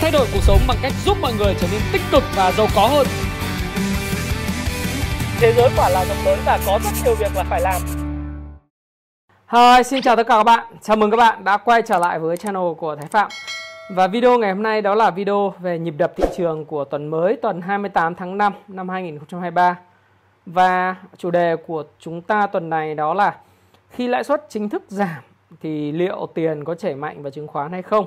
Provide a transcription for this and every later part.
thay đổi cuộc sống bằng cách giúp mọi người trở nên tích cực và giàu có hơn. Thế giới quả là rộng lớn và có rất nhiều việc là phải làm. Hi, xin chào tất cả các bạn. Chào mừng các bạn đã quay trở lại với channel của Thái Phạm. Và video ngày hôm nay đó là video về nhịp đập thị trường của tuần mới tuần 28 tháng 5 năm 2023. Và chủ đề của chúng ta tuần này đó là khi lãi suất chính thức giảm thì liệu tiền có chảy mạnh vào chứng khoán hay không?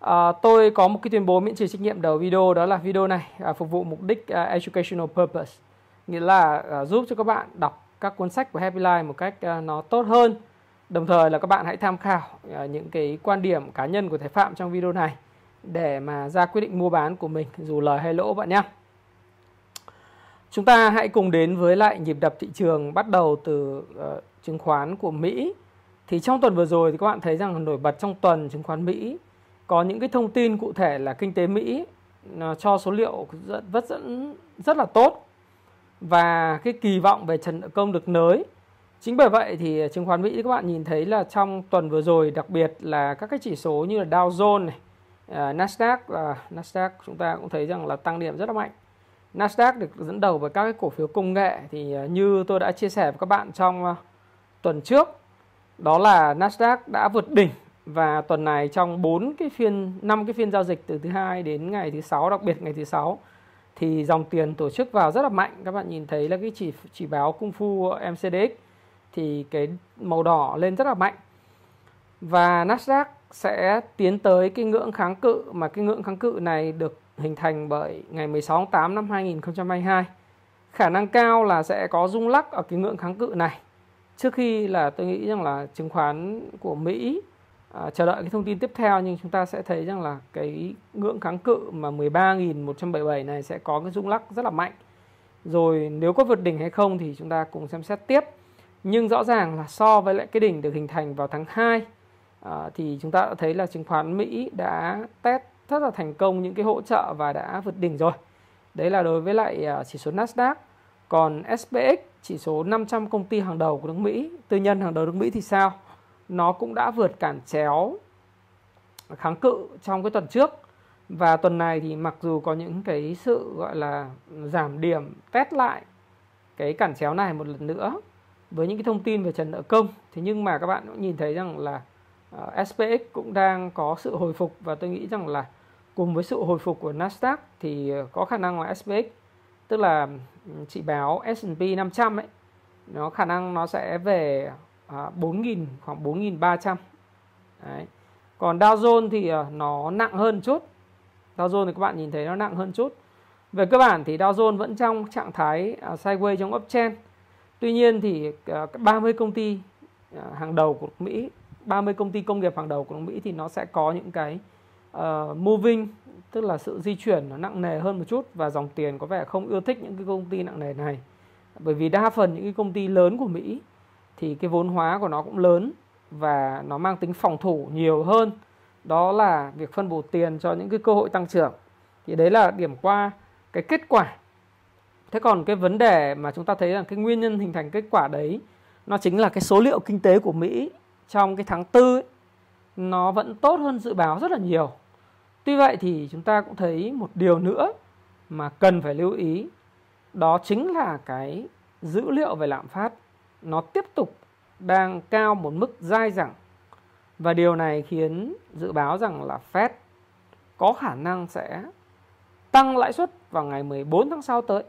À, tôi có một cái tuyên bố miễn trừ trách nhiệm đầu video đó là video này à, phục vụ mục đích uh, educational purpose. Nghĩa là uh, giúp cho các bạn đọc các cuốn sách của Happy Life một cách uh, nó tốt hơn. Đồng thời là các bạn hãy tham khảo uh, những cái quan điểm cá nhân của thầy Phạm trong video này để mà ra quyết định mua bán của mình dù lời hay lỗ bạn nhé chúng ta hãy cùng đến với lại nhịp đập thị trường bắt đầu từ uh, chứng khoán của Mỹ. Thì trong tuần vừa rồi thì các bạn thấy rằng nổi bật trong tuần chứng khoán Mỹ có những cái thông tin cụ thể là kinh tế Mỹ ờ, cho số liệu rất rất rất là tốt và cái kỳ vọng về trần nợ công được nới. Chính bởi vậy thì chứng khoán Mỹ các bạn nhìn thấy là trong tuần vừa rồi đặc biệt là các cái chỉ số như là Dow Jones này, ờ, Nasdaq là Nasdaq chúng ta cũng thấy rằng là tăng điểm rất là mạnh. Nasdaq được dẫn đầu bởi các cái cổ phiếu công nghệ thì như tôi đã chia sẻ với các bạn trong tuần trước đó là Nasdaq đã vượt đỉnh và tuần này trong 4 cái phiên 5 cái phiên giao dịch từ thứ hai đến ngày thứ sáu, đặc biệt ngày thứ sáu, thì dòng tiền tổ chức vào rất là mạnh. Các bạn nhìn thấy là cái chỉ chỉ báo cung phu MCDX thì cái màu đỏ lên rất là mạnh. Và Nasdaq sẽ tiến tới cái ngưỡng kháng cự, mà cái ngưỡng kháng cự này được hình thành bởi ngày 16 tháng 8 năm 2022 khả năng cao là sẽ có rung lắc ở cái ngưỡng kháng cự này. Trước khi là tôi nghĩ rằng là chứng khoán của Mỹ à, chờ đợi cái thông tin tiếp theo nhưng chúng ta sẽ thấy rằng là cái ngưỡng kháng cự mà 13.177 này sẽ có cái rung lắc rất là mạnh. Rồi nếu có vượt đỉnh hay không thì chúng ta cùng xem xét tiếp. Nhưng rõ ràng là so với lại cái đỉnh được hình thành vào tháng 2 à, thì chúng ta đã thấy là chứng khoán Mỹ đã test rất là thành công những cái hỗ trợ và đã vượt đỉnh rồi. Đấy là đối với lại à, chỉ số Nasdaq. Còn SPX chỉ số 500 công ty hàng đầu của nước Mỹ tư nhân hàng đầu nước Mỹ thì sao? Nó cũng đã vượt cản chéo kháng cự trong cái tuần trước. Và tuần này thì mặc dù có những cái sự gọi là giảm điểm test lại cái cản chéo này một lần nữa với những cái thông tin về trần nợ công thế nhưng mà các bạn cũng nhìn thấy rằng là ờ, uh, SPX cũng đang có sự hồi phục và tôi nghĩ rằng là cùng với sự hồi phục của Nasdaq thì ờ, có khả năng là SPX tức là ừ, chỉ báo S&P 500 ấy nó khả năng nó sẽ về à, 4.000 khoảng 4.300 Đấy. còn Dow Jones thì à, nó nặng hơn chút. Dow Jones thì các bạn nhìn thấy nó nặng hơn chút. Về cơ bản thì Dow Jones vẫn trong trạng thái à, sideways trong uptrend. Tuy nhiên thì à, 30 công ty à, hàng đầu của Mỹ 30 công ty công nghiệp hàng đầu của Mỹ thì nó sẽ có những cái uh, moving tức là sự di chuyển nó nặng nề hơn một chút và dòng tiền có vẻ không ưa thích những cái công ty nặng nề này. Bởi vì đa phần những cái công ty lớn của Mỹ thì cái vốn hóa của nó cũng lớn và nó mang tính phòng thủ nhiều hơn. Đó là việc phân bổ tiền cho những cái cơ hội tăng trưởng. Thì đấy là điểm qua cái kết quả. Thế còn cái vấn đề mà chúng ta thấy là cái nguyên nhân hình thành kết quả đấy nó chính là cái số liệu kinh tế của Mỹ trong cái tháng tư ấy, nó vẫn tốt hơn dự báo rất là nhiều. Tuy vậy thì chúng ta cũng thấy một điều nữa mà cần phải lưu ý đó chính là cái dữ liệu về lạm phát nó tiếp tục đang cao một mức dai dẳng và điều này khiến dự báo rằng là Fed có khả năng sẽ tăng lãi suất vào ngày 14 tháng sau tới.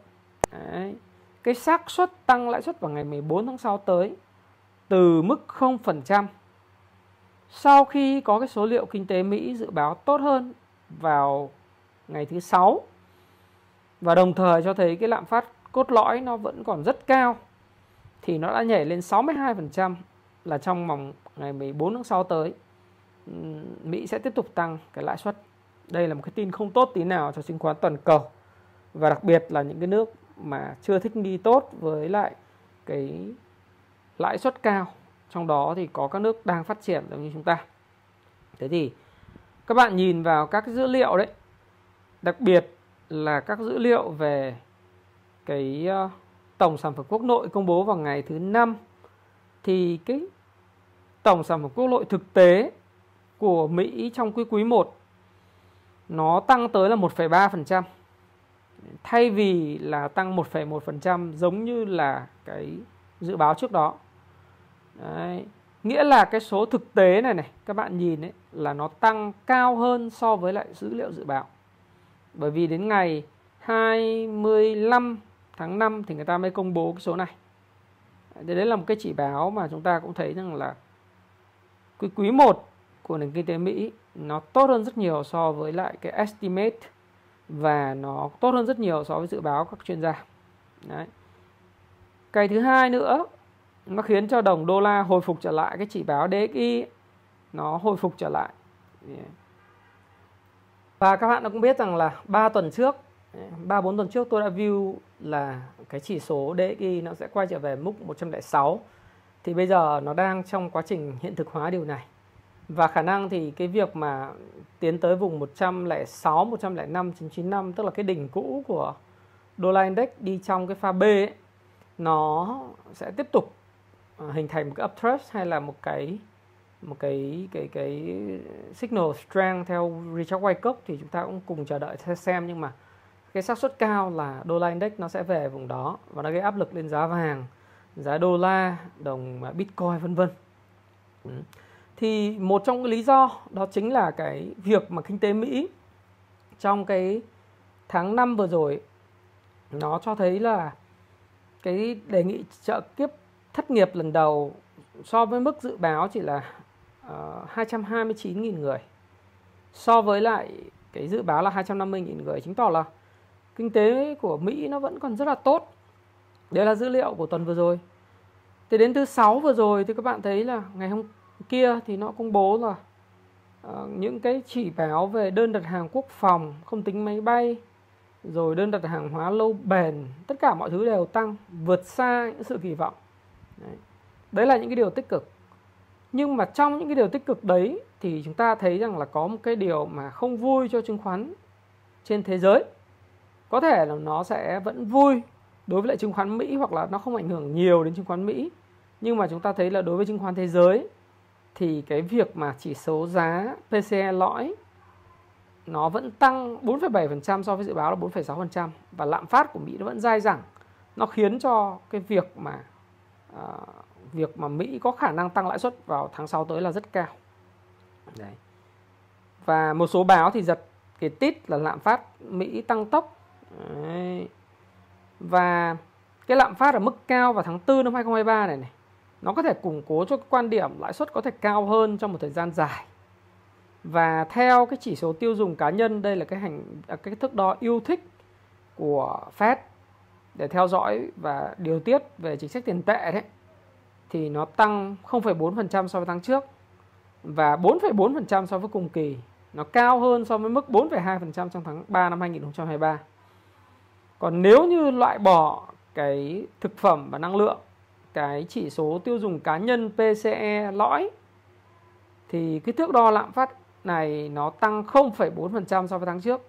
Đấy. Cái xác suất tăng lãi suất vào ngày 14 tháng sau tới từ mức 0% sau khi có cái số liệu kinh tế Mỹ dự báo tốt hơn vào ngày thứ sáu, và đồng thời cho thấy cái lạm phát cốt lõi nó vẫn còn rất cao thì nó đã nhảy lên 62% là trong vòng ngày 14 tháng 6 tới Mỹ sẽ tiếp tục tăng cái lãi suất. Đây là một cái tin không tốt tí nào cho chứng khoán toàn cầu và đặc biệt là những cái nước mà chưa thích đi tốt với lại cái lãi suất cao. Trong đó thì có các nước đang phát triển giống như chúng ta. Thế thì các bạn nhìn vào các dữ liệu đấy, đặc biệt là các dữ liệu về cái uh, tổng sản phẩm quốc nội công bố vào ngày thứ năm thì cái tổng sản phẩm quốc nội thực tế của Mỹ trong quý quý 1 nó tăng tới là 1,3% thay vì là tăng 1,1% giống như là cái dự báo trước đó. Đấy. Nghĩa là cái số thực tế này này các bạn nhìn ấy là nó tăng cao hơn so với lại dữ liệu dự báo. Bởi vì đến ngày 25 tháng 5 thì người ta mới công bố cái số này. Thế đấy là một cái chỉ báo mà chúng ta cũng thấy rằng là quý quý 1 của nền kinh tế Mỹ nó tốt hơn rất nhiều so với lại cái estimate và nó tốt hơn rất nhiều so với dự báo các chuyên gia. Đấy. Cái thứ hai nữa nó khiến cho đồng đô la hồi phục trở lại cái chỉ báo DXY nó hồi phục trở lại. Và các bạn cũng biết rằng là 3 tuần trước, 3 4 tuần trước tôi đã view là cái chỉ số DXY nó sẽ quay trở về mức 106 thì bây giờ nó đang trong quá trình hiện thực hóa điều này. Và khả năng thì cái việc mà tiến tới vùng 106, 105, 995 tức là cái đỉnh cũ của đô la index đi trong cái pha B ấy, nó sẽ tiếp tục ờ, hình thành một cái uptrend hay là một cái một cái cái cái signal strength theo Richard Wyckoff thì chúng ta cũng cùng chờ đợi xem. Nhưng mà cái xác suất cao là đô la index nó sẽ về vùng đó và nó gây áp lực lên giá vàng, giá đô la, đồng Bitcoin vân vân. Ừ. Thì một trong cái lý do đó chính là cái việc mà kinh tế Mỹ trong cái tháng 5 vừa rồi nó cho thấy là cái đề nghị trợ kiếp thất nghiệp lần đầu so với mức dự báo chỉ là ờ, uh, 229.000 người so với lại cái dự báo là 250.000 người chứng tỏ là kinh tế của Mỹ nó vẫn còn rất là tốt. đấy là dữ liệu của tuần vừa rồi. Thì đến thứ sáu vừa rồi thì các bạn thấy là ngày hôm kia thì nó công bố là uh, những cái chỉ báo về đơn đặt hàng quốc phòng không tính máy bay rồi đơn đặt hàng hóa lâu bền tất cả mọi thứ đều tăng vượt xa những sự kỳ vọng đấy. đấy là những cái điều tích cực nhưng mà trong những cái điều tích cực đấy thì chúng ta thấy rằng là có một cái điều mà không vui cho chứng khoán trên thế giới có thể là nó sẽ vẫn vui đối với lại chứng khoán Mỹ hoặc là nó không ảnh hưởng nhiều đến chứng khoán Mỹ nhưng mà chúng ta thấy là đối với chứng khoán thế giới thì cái việc mà chỉ số giá PCE lõi nó vẫn tăng 4,7% so với dự báo là 4,6% và lạm phát của Mỹ nó vẫn dai dẳng nó khiến cho cái việc mà à, việc mà Mỹ có khả năng tăng lãi suất vào tháng 6 tới là rất cao. Đấy. Và một số báo thì giật cái tít là lạm phát Mỹ tăng tốc. Đấy. Và cái lạm phát ở mức cao vào tháng 4 năm 2023 này này nó có thể củng cố cho quan điểm lãi suất có thể cao hơn trong một thời gian dài và theo cái chỉ số tiêu dùng cá nhân đây là cái hành à, cái thước đo yêu thích của Fed để theo dõi và điều tiết về chính sách tiền tệ đấy thì nó tăng 0,4% so với tháng trước và 4,4% so với cùng kỳ. Nó cao hơn so với mức 4,2% trong tháng 3 năm 2023. Còn nếu như loại bỏ cái thực phẩm và năng lượng cái chỉ số tiêu dùng cá nhân PCE lõi thì cái thước đo lạm phát này nó tăng 0,4% so với tháng trước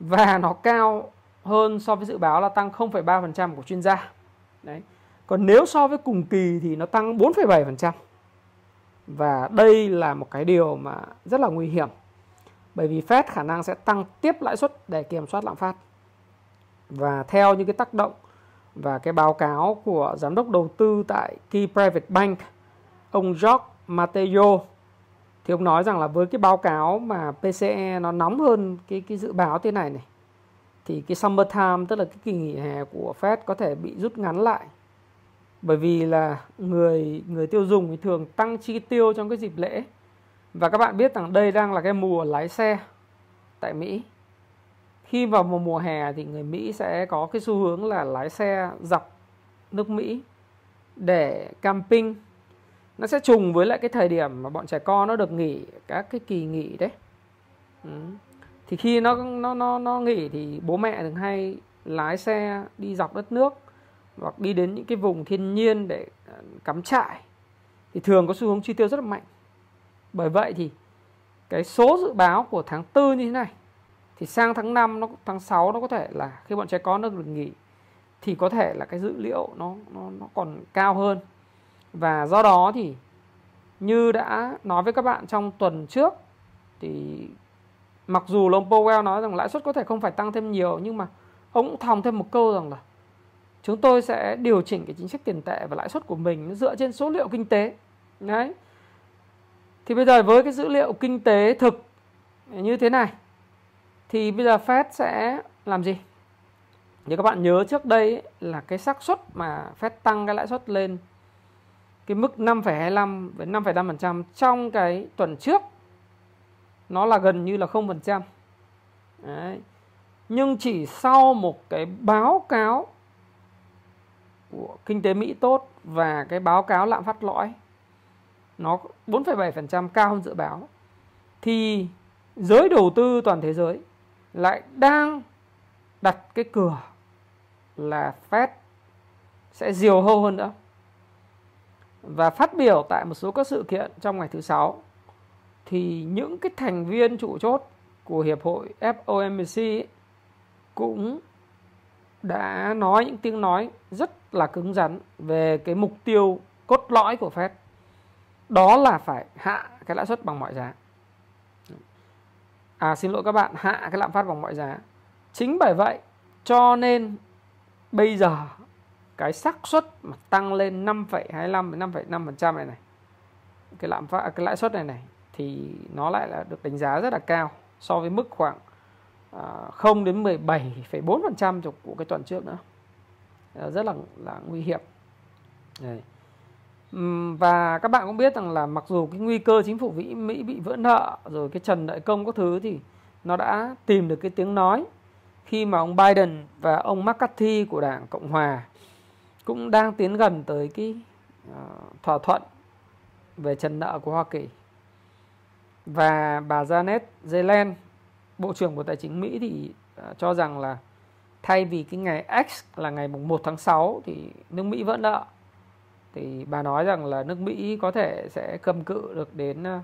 và nó cao hơn so với dự báo là tăng 0,3% của chuyên gia. Đấy. Còn nếu so với cùng kỳ thì nó tăng 4,7%. Và đây là một cái điều mà rất là nguy hiểm. Bởi vì Fed khả năng sẽ tăng tiếp lãi suất để kiểm soát lạm phát. Và theo những cái tác động và cái báo cáo của giám đốc đầu tư tại Key Private Bank, ông George Mateo thì ông nói rằng là với cái báo cáo mà PCE nó nóng hơn cái cái dự báo thế này này, thì cái summer time, tức là cái kỳ nghỉ hè của Fed có thể bị rút ngắn lại. Bởi vì là người người tiêu dùng thì thường tăng chi tiêu trong cái dịp lễ. Và các bạn biết rằng đây đang là cái mùa lái xe tại Mỹ khi vào mùa mùa hè thì người Mỹ sẽ có cái xu hướng là lái xe dọc nước Mỹ để camping. Nó sẽ trùng với lại cái thời điểm mà bọn trẻ con nó được nghỉ các cái kỳ nghỉ đấy. Ừ. thì khi nó nó nó nó nghỉ thì bố mẹ thường hay lái xe đi dọc đất nước hoặc đi đến những cái vùng thiên nhiên để ờ, cắm trại. Thì thường có xu hướng chi tiêu rất là mạnh. Bởi vậy thì cái số dự báo của tháng tư như thế này thì sang tháng 5 nó, tháng 6 nó có thể là khi bọn trẻ con nó được nghỉ, thì có thể là cái dữ liệu nó nó nó còn cao hơn. Và do đó thì như đã nói với các bạn trong tuần trước, thì mặc dù là ông Powell nói rằng lãi suất có thể không phải tăng thêm nhiều, nhưng mà ông cũng thòng thêm một câu rằng là chúng tôi sẽ điều chỉnh cái chính sách tiền tệ và lãi suất của mình dựa trên số liệu kinh tế. Đấy. Thì bây giờ với cái dữ liệu kinh tế thực như thế này thì bây giờ Fed sẽ làm gì như các bạn nhớ trước đây là cái xác suất mà Fed tăng cái lãi suất lên cái mức 5,25 với 5,5% trong cái tuần trước nó là gần như là 0%. Đấy. Nhưng chỉ sau một cái báo cáo của kinh tế Mỹ tốt và cái báo cáo lạm phát lõi nó 4,7% cao hơn dự báo thì giới đầu tư toàn thế giới lại đang đặt cái cửa là Fed sẽ diều hâu hơn nữa. Và phát biểu tại một số các sự kiện trong ngày thứ sáu, thì những cái thành viên trụ chốt của hiệp hội FOMC cũng đã nói những tiếng nói rất là cứng rắn về cái mục tiêu cốt lõi của Fed. Đó là phải hạ cái lãi suất bằng mọi giá à xin lỗi các bạn hạ cái lạm phát bằng mọi giá. Chính bởi vậy cho nên bây giờ cái xác suất mà tăng lên 5,25 đến 5,5% này này cái lạm phát à, cái lãi suất này này thì nó lại là được đánh giá rất là cao so với mức khoảng uh, à, 0 đến 17,4% của cái tuần trước nữa. Rất là là nguy hiểm. Đây và các bạn cũng biết rằng là mặc dù cái nguy cơ chính phủ Mỹ Mỹ bị vỡ nợ rồi cái trần nợ công các thứ thì nó đã tìm được cái tiếng nói khi mà ông Biden và ông McCarthy của đảng Cộng hòa cũng đang tiến gần tới cái uh, thỏa thuận về trần nợ của Hoa Kỳ. Và bà Janet Yellen, Bộ trưởng Bộ Tài chính Mỹ thì uh, cho rằng là thay vì cái ngày X là ngày mùng 1 tháng 6 thì nước Mỹ vỡ nợ. Thì bà nói rằng là nước Mỹ có thể sẽ cầm cự được đến ờ,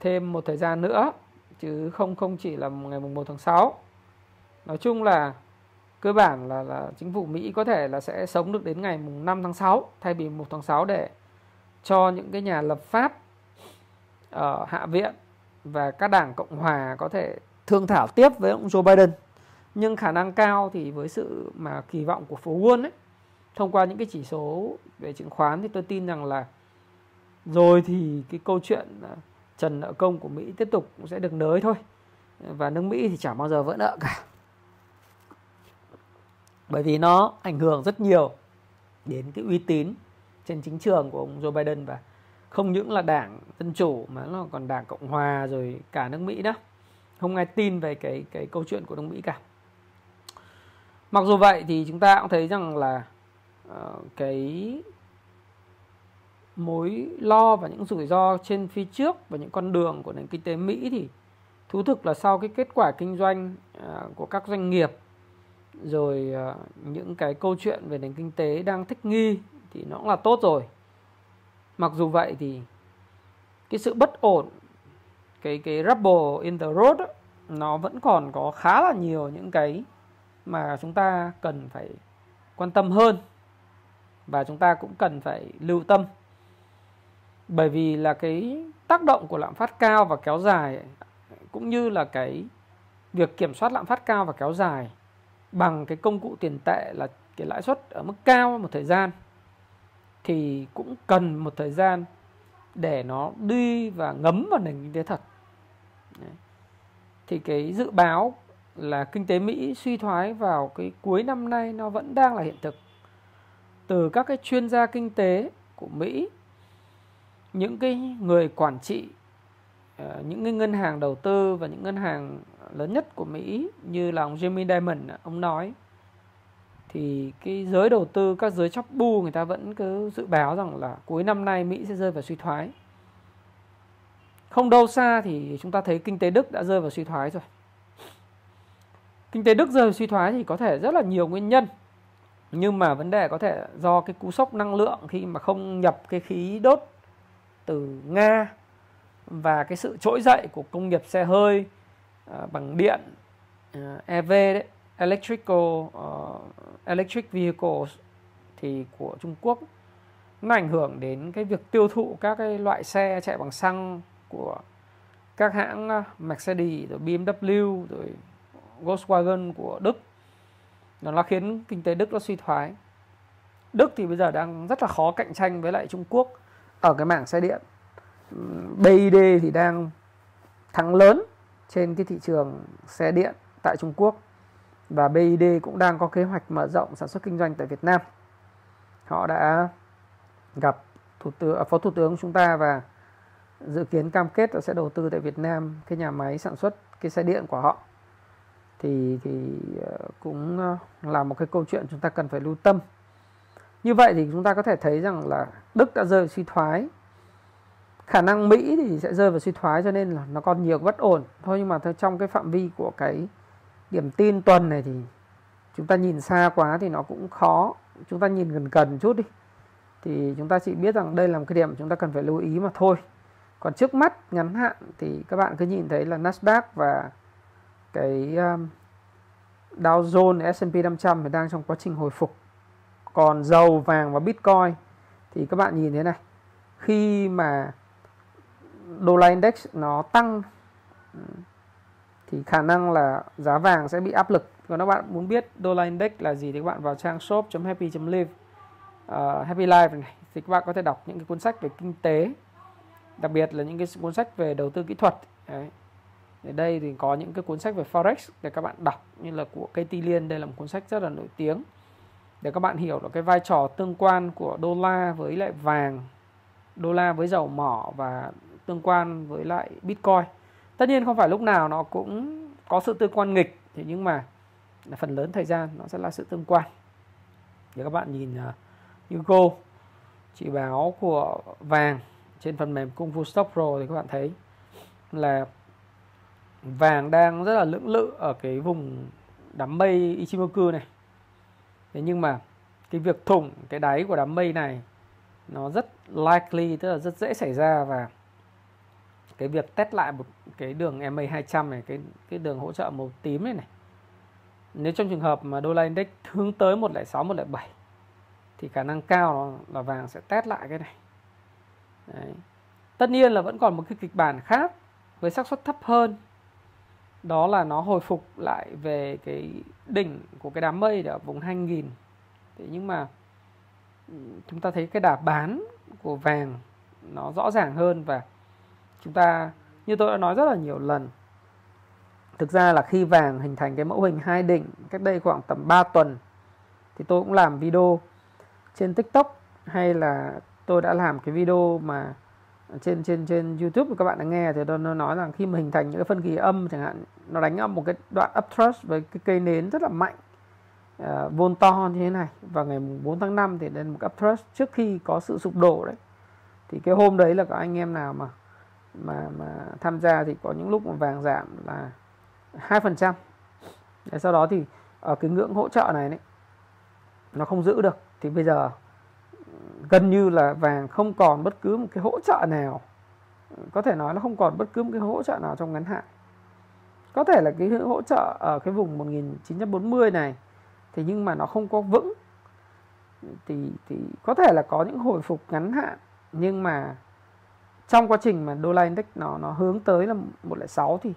thêm một thời gian nữa chứ không không chỉ là ngày mùng 1 tháng 6. Nói chung là cơ bản là là chính phủ Mỹ có thể là sẽ sống được đến ngày mùng 5 tháng 6 thay vì 1 tháng 6 để cho những cái nhà lập pháp ở Hạ viện và các đảng Cộng hòa có thể thương thảo tiếp với ông Joe Biden. Nhưng khả năng cao thì với sự mà kỳ vọng của phố Wall ấy, thông qua những cái chỉ số về chứng khoán thì tôi tin rằng là rồi thì cái câu chuyện à, trần nợ công của Mỹ tiếp tục cũng sẽ được nới thôi. Và nước Mỹ thì chẳng bao giờ vỡ nợ cả. Bởi vì nó ảnh hưởng rất nhiều đến cái uy tín trên chính trường của ông Joe Biden và không những là đảng dân chủ mà nó còn đảng cộng hòa rồi cả nước Mỹ đó. Không ai tin về cái cái câu chuyện của nước Mỹ cả. Mặc dù vậy thì chúng ta cũng thấy rằng là Ờ, cái mối lo và những rủi ro trên phía trước và những con đường của nền kinh tế Mỹ thì thú thực là sau cái kết quả kinh doanh ờ, của các doanh nghiệp rồi ờ, những cái câu chuyện về nền kinh tế đang thích nghi thì nó cũng là tốt rồi. Mặc dù vậy thì cái sự bất ổn cái cái rubble in the road đó, nó vẫn còn có khá là nhiều những cái mà chúng ta cần phải quan tâm hơn và chúng ta cũng cần phải lưu tâm bởi vì là cái tác động của lạm phát cao và kéo dài, cũng như là cái việc kiểm soát lạm phát cao và kéo dài bằng cái công cụ tiền tệ là cái lãi suất ở mức cao một thời gian, thì cũng cần một thời gian để nó đi và ngấm vào nền kinh tế thật. Đấy. Thì cái dự báo là kinh tế Mỹ suy thoái vào cái cuối năm nay nó vẫn đang là hiện thực. Từ các cái chuyên gia kinh tế của Mỹ, những cái người quản trị, ờ, những cái ngân hàng đầu tư và những ngân hàng lớn nhất của Mỹ như là ông Jimmy Dimon ông nói thì cái giới đầu tư các giới chóc bu người ta vẫn cứ dự báo rằng là cuối năm nay Mỹ sẽ rơi vào suy thoái. Không đâu xa thì chúng ta thấy kinh tế Đức đã rơi vào suy thoái rồi. Kinh tế Đức rơi vào suy thoái thì có thể rất là nhiều nguyên nhân nhưng mà vấn đề có thể do cái cú sốc năng lượng khi mà không nhập cái khí đốt từ Nga và cái sự trỗi dậy của công nghiệp xe hơi uh, bằng điện à, uh, EV đấy electrical uh, electric vehicles thì của Trung Quốc nó ảnh hưởng đến cái việc tiêu thụ các cái loại xe chạy bằng xăng của các hãng à, Mercedes rồi BMW rồi Volkswagen của Đức nó khiến kinh tế Đức nó suy thoái Đức thì bây giờ đang rất là khó cạnh tranh với lại Trung Quốc ở cái mảng xe điện BID thì đang thắng lớn trên cái thị trường xe điện tại Trung Quốc và BID cũng đang có kế hoạch mở rộng sản xuất kinh doanh tại Việt Nam. Họ đã gặp thủ tướng à, phó thủ tướng chúng ta và dự kiến cam kết là sẽ đầu tư tại Việt Nam cái nhà máy sản xuất cái xe điện của họ. Thì thì ờ, cũng ờ, là một cái câu chuyện chúng ta cần phải lưu tâm. Như vậy thì chúng ta có thể thấy rằng là Đức đã rơi suy thoái. Khả năng Mỹ thì sẽ rơi vào suy thoái cho nên là nó còn nhiều bất ổn. Thôi nhưng mà trong cái phạm vi của cái điểm tin tuần này thì chúng ta nhìn xa quá thì nó cũng khó. Chúng ta nhìn gần gần chút đi, thì chúng ta chỉ biết rằng đây là một cái điểm chúng ta cần phải lưu ý mà thôi. Còn trước mắt, ngắn hạn thì các bạn cứ nhìn thấy là Nasdaq và cái um, Dow Jones S&P 500 thì đang trong quá trình hồi phục. Còn dầu vàng và Bitcoin thì các bạn nhìn thế này khi mà đô la index nó tăng thì khả năng là giá vàng sẽ bị áp lực. Còn các bạn muốn biết đô la index là gì thì các bạn vào trang shop.happy.live uh, ờ, happy life này thì các bạn có thể đọc những cái cuốn sách về kinh tế đặc biệt là những cái cuốn sách về đầu tư kỹ thuật. Đấy ở đây thì có những cái cuốn sách về forex để các bạn đọc như là của Katie Liên đây là một cuốn sách rất là nổi tiếng để các bạn hiểu được cái vai trò tương quan của đô la với lại vàng đô la với dầu mỏ và tương quan với lại Bitcoin. Tất nhiên không phải lúc nào nó cũng có sự tương quan nghịch thì nhưng mà phần lớn thời gian nó sẽ là sự tương quan. Để các bạn nhìn uh, Hugo chỉ báo của vàng trên phần mềm Kung Fu Stock Pro thì các bạn thấy là vàng đang rất là lưỡng lự ở cái vùng đám mây Ichimoku này. Thế nhưng mà cái việc thủng cái đáy của đám mây này nó rất likely tức là rất dễ xảy ra và cái việc test lại một cái đường MA 200 này cái cái đường hỗ trợ màu tím này này nếu trong trường hợp mà đô la index hướng tới 106 107 thì khả năng cao là, là vàng sẽ test lại cái này Đấy. tất nhiên là vẫn còn một cái kịch bản khác với xác suất thấp hơn đó là nó hồi phục lại về cái đỉnh của cái đám mây ở vùng 2000 thế nhưng mà ừ, chúng ta thấy cái đà bán của vàng nó rõ ràng hơn và chúng ta, như tôi đã nói rất là nhiều lần, thực ra là khi vàng hình thành cái mẫu hình hai đỉnh cách đây khoảng tầm 3 tuần thì tôi cũng làm video trên tiktok hay là tôi đã làm cái video mà trên trên trên youtube các bạn đã nghe thì nó nói rằng khi mà hình thành những cái phân kỳ âm chẳng hạn nó đánh âm một cái đoạn upthrust với cái cây nến rất là mạnh uh, vôn to như thế này. Và ngày 4 tháng 5 thì lên một upthrust trước khi có sự sụp đổ đấy. Thì cái hôm đấy là có anh em nào mà mà mà tham gia thì có những lúc mà vàng giảm là hai phần trăm. Sau đó thì ở cái ngưỡng hỗ trợ này đấy nó không giữ được. Thì bây giờ gần như là vàng không còn bất cứ một cái hỗ trợ nào. Có thể nói là không còn bất cứ một cái hỗ trợ nào trong ngắn hạn. Có thể là cái hỗ trợ ở cái vùng 1940 này, thì nhưng mà nó không có vững. Thì thì có thể là có những hồi phục ngắn hạn, nhưng mà trong quá trình mà đô la index nó nó hướng tới là 106 thì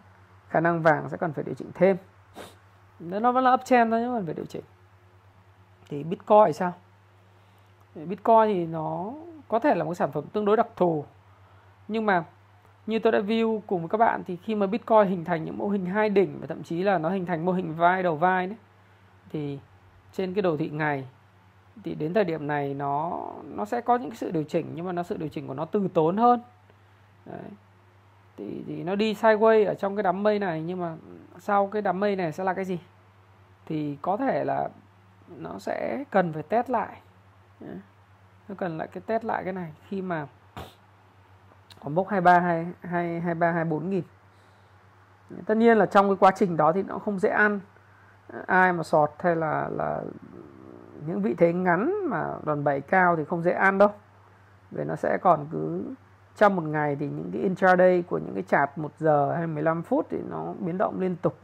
khả năng vàng sẽ cần phải điều chỉnh thêm. Nó vẫn là uptrend thôi nhưng mà phải điều chỉnh. Thì bitcoin sao? Bitcoin thì nó có thể là một sản phẩm tương đối đặc thù. Nhưng mà như tôi đã view cùng với các bạn thì khi mà bitcoin hình thành những mô hình hai đỉnh và thậm chí là nó hình thành mô hình vai đầu vai đấy thì trên cái đồ thị ngày thì đến thời điểm này nó nó sẽ có những cái sự điều chỉnh nhưng mà nó sự điều chỉnh của nó từ tốn hơn. Đấy. Thì, thì nó đi sideways ở trong cái đám mây này nhưng mà sau cái đám mây này sẽ là cái gì? Thì có thể là nó sẽ cần phải test lại nó cần lại cái test lại cái này. Khi mà có mốc 23 hay 2, 23 24 nghìn. Tất nhiên là trong cái quá trình đó thì nó không dễ ăn. Ai mà sọt hay là là những vị thế ngắn mà đòn bẩy cao thì không dễ ăn đâu. Vì nó sẽ còn cứ trong một ngày thì những cái intraday của những cái chart 1 giờ hay 15 phút thì nó biến động liên tục.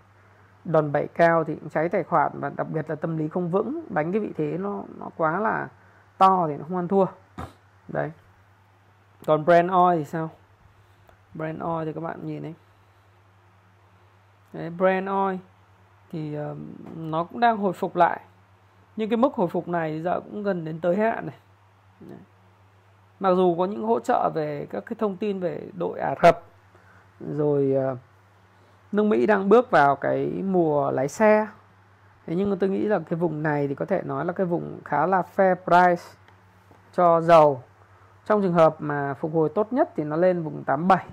Đòn bẩy cao thì cũng cháy tài khoản và đặc biệt là tâm lý không vững. Đánh cái vị thế nó nó quá là to thì nó không ăn thua đấy còn brand oil thì sao Brand oil thì các bạn nhìn đấy. đấy Brand oil thì uh, nó cũng đang hồi phục lại. Nhưng cái mức hồi phục này giờ cũng gần đến tới hạn này. Đấy. Mặc dù có những hỗ trợ về các cái thông tin về đội Ả Rập rồi uh, nước Mỹ đang bước vào cái mùa lái xe thế nhưng tôi nghĩ là cái vùng này thì có thể nói là cái vùng khá là fair price cho dầu. Trong trường hợp mà phục hồi tốt nhất thì nó lên vùng 87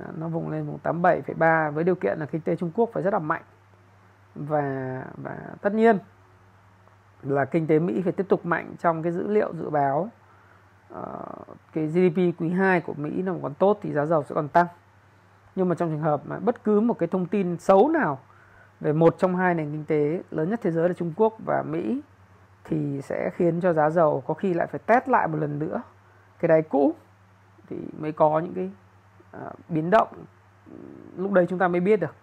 à, nó vùng lên vùng 87,3 với điều kiện là kinh tế Trung Quốc phải rất là mạnh. Và và tất nhiên là kinh tế Mỹ phải tiếp tục mạnh trong cái dữ liệu dự báo. Uh, cái GDP quý 2 của Mỹ nó còn tốt thì giá dầu sẽ còn tăng. Nhưng mà trong trường hợp mà bất cứ một cái thông tin xấu nào về một trong hai nền kinh tế lớn nhất thế giới là Trung Quốc và Mỹ thì sẽ khiến cho giá dầu có khi lại phải test lại một lần nữa. Cái đáy cũ thì mới có những cái uh, biến động lúc đấy chúng ta mới biết được.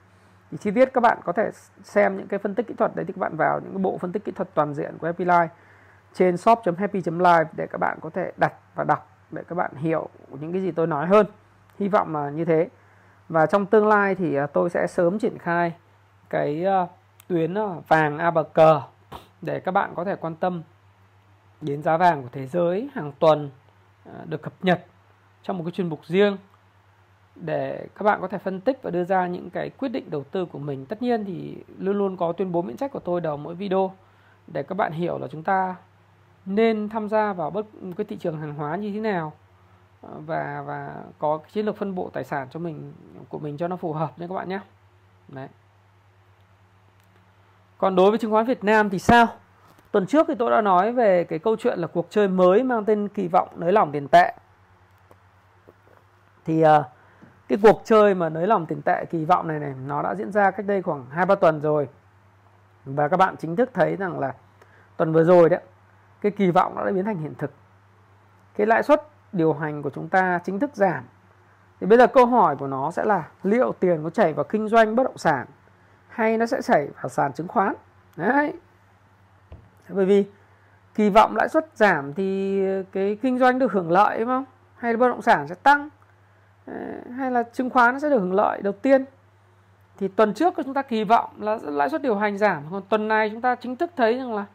Thì chi tiết các bạn có thể xem những cái phân tích kỹ thuật đấy thì các bạn vào những cái bộ phân tích kỹ thuật toàn diện của Happy Life trên shop.happy.live để các bạn có thể đặt và đọc để các bạn hiểu những cái gì tôi nói hơn. Hy vọng là như thế. Và trong tương lai thì à, tôi sẽ sớm triển khai cái ờ, tuyến ờ, vàng A bờ cờ để các bạn có thể quan tâm đến giá vàng của thế giới hàng tuần ờ, được cập nhật trong một cái chuyên mục riêng để các bạn có thể phân tích và đưa ra những cái quyết định đầu tư của mình. Tất nhiên thì luôn luôn có tuyên bố miễn trách của tôi đầu mỗi video để các bạn hiểu là chúng ta nên tham gia vào bất, cái thị trường hàng hóa như thế nào và và có chiến lược phân bổ tài sản cho mình, của mình cho nó phù hợp nha các bạn nhé. Đấy. Còn đối với chứng khoán Việt Nam thì sao? Tuần trước thì tôi đã nói về cái câu chuyện là cuộc chơi mới mang tên kỳ vọng nới lỏng tiền tệ. Thì uh, cái cuộc chơi mà nới lỏng tiền tệ kỳ vọng này này nó đã diễn ra cách đây khoảng 2 3 tuần rồi. Và các bạn chính thức thấy rằng là tuần vừa rồi đấy cái kỳ vọng đã biến thành hiện thực. Cái lãi suất điều hành của chúng ta chính thức giảm thì bây giờ câu hỏi của nó sẽ là liệu tiền có chảy vào kinh doanh bất động sản hay nó sẽ chảy vào sàn chứng khoán. Đấy. Bởi vì kỳ vọng lãi suất giảm thì cái kinh doanh được hưởng lợi đúng không? Hay là bất động sản sẽ tăng. Hay là chứng khoán sẽ được hưởng lợi đầu tiên. Thì tuần trước chúng ta kỳ vọng là lãi suất điều hành giảm. Còn tuần này chúng ta chính thức thấy rằng là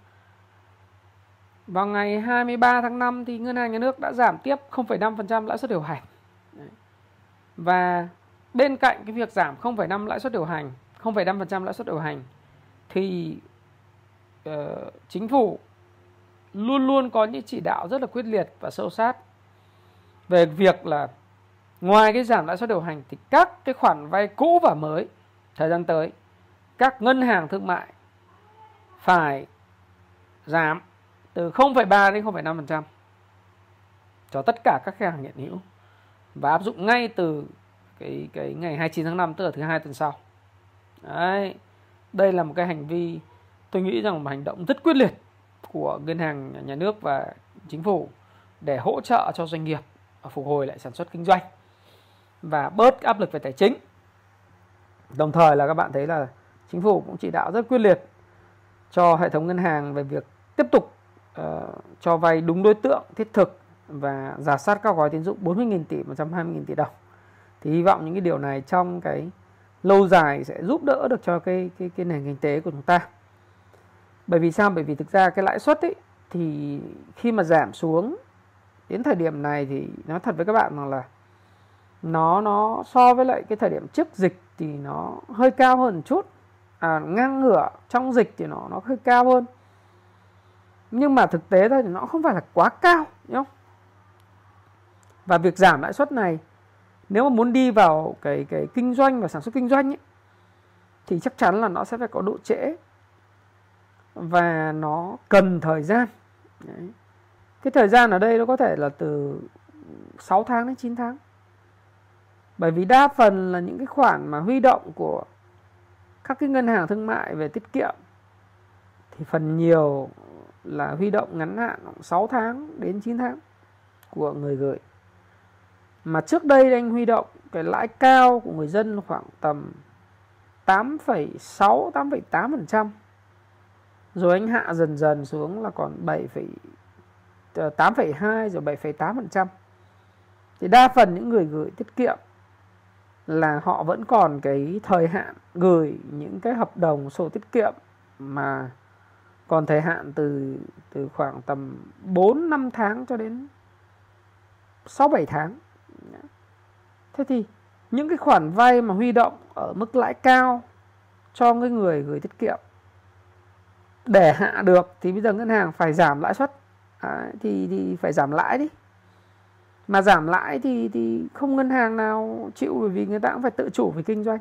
vào ngày 23 tháng 5 thì ngân hàng nhà nước đã giảm tiếp 0,5% lãi suất điều hành. Và bên cạnh cái việc giảm 0,5 lãi suất điều hành, 0,5% lãi suất điều hành thì uh, chính phủ luôn luôn có những chỉ đạo rất là quyết liệt và sâu sát về việc là ngoài cái giảm lãi suất điều hành thì các cái khoản vay cũ và mới thời gian tới các ngân hàng thương mại phải giảm từ 0,3 đến 0,5% cho tất cả các khách hàng hiện hữu và áp dụng ngay từ cái cái ngày 29 tháng 5 tức là thứ hai tuần sau. Đấy. Đây là một cái hành vi tôi nghĩ rằng một hành động rất quyết liệt của ngân hàng nhà nước và chính phủ để hỗ trợ cho doanh nghiệp phục hồi lại sản xuất kinh doanh và bớt áp lực về tài chính. Đồng thời là các bạn thấy là chính phủ cũng chỉ đạo rất quyết liệt cho hệ thống ngân hàng về việc tiếp tục uh, cho vay đúng đối tượng thiết thực và giả soát các gói tín dụng 40.000 tỷ 120.000 tỷ đồng thì hy vọng những cái điều này trong cái lâu dài sẽ giúp đỡ được cho cái cái cái nền kinh tế của chúng ta. Bởi vì sao? Bởi vì thực ra cái lãi suất ấy thì khi mà giảm xuống đến thời điểm này thì nói thật với các bạn rằng là nó nó so với lại cái thời điểm trước dịch thì nó hơi cao hơn một chút. À, ngang ngửa trong dịch thì nó nó hơi cao hơn. Nhưng mà thực tế thôi thì nó không phải là quá cao nhá và việc giảm lãi suất này nếu mà muốn đi vào cái cái kinh doanh và sản xuất kinh doanh ấy, thì chắc chắn là nó sẽ phải có độ trễ và nó cần thời gian Đấy. cái thời gian ở đây nó có thể là từ 6 tháng đến 9 tháng bởi vì đa phần là những cái khoản mà huy động của các cái ngân hàng thương mại về tiết kiệm thì phần nhiều là huy động ngắn hạn 6 tháng đến 9 tháng của người gửi. Mà trước đây anh huy động cái lãi cao của người dân khoảng tầm 8,6 8,8%. Rồi anh hạ dần dần xuống là còn 7, 8,2 ờ, rồi 7,8%. Thì đa phần những người gửi tiết kiệm là họ vẫn còn cái thời hạn gửi những cái hợp đồng sổ tiết kiệm mà còn thời hạn từ từ khoảng tầm 4 5 tháng cho đến 6 7 tháng. Thế thì những cái khoản vay mà huy động ở mức lãi cao cho cái người gửi tiết kiệm để hạ được thì bây giờ ngân hàng phải giảm lãi suất. À, thì thì phải giảm lãi đi. Mà giảm lãi thì thì không ngân hàng nào chịu bởi vì người ta cũng phải tự chủ về kinh doanh.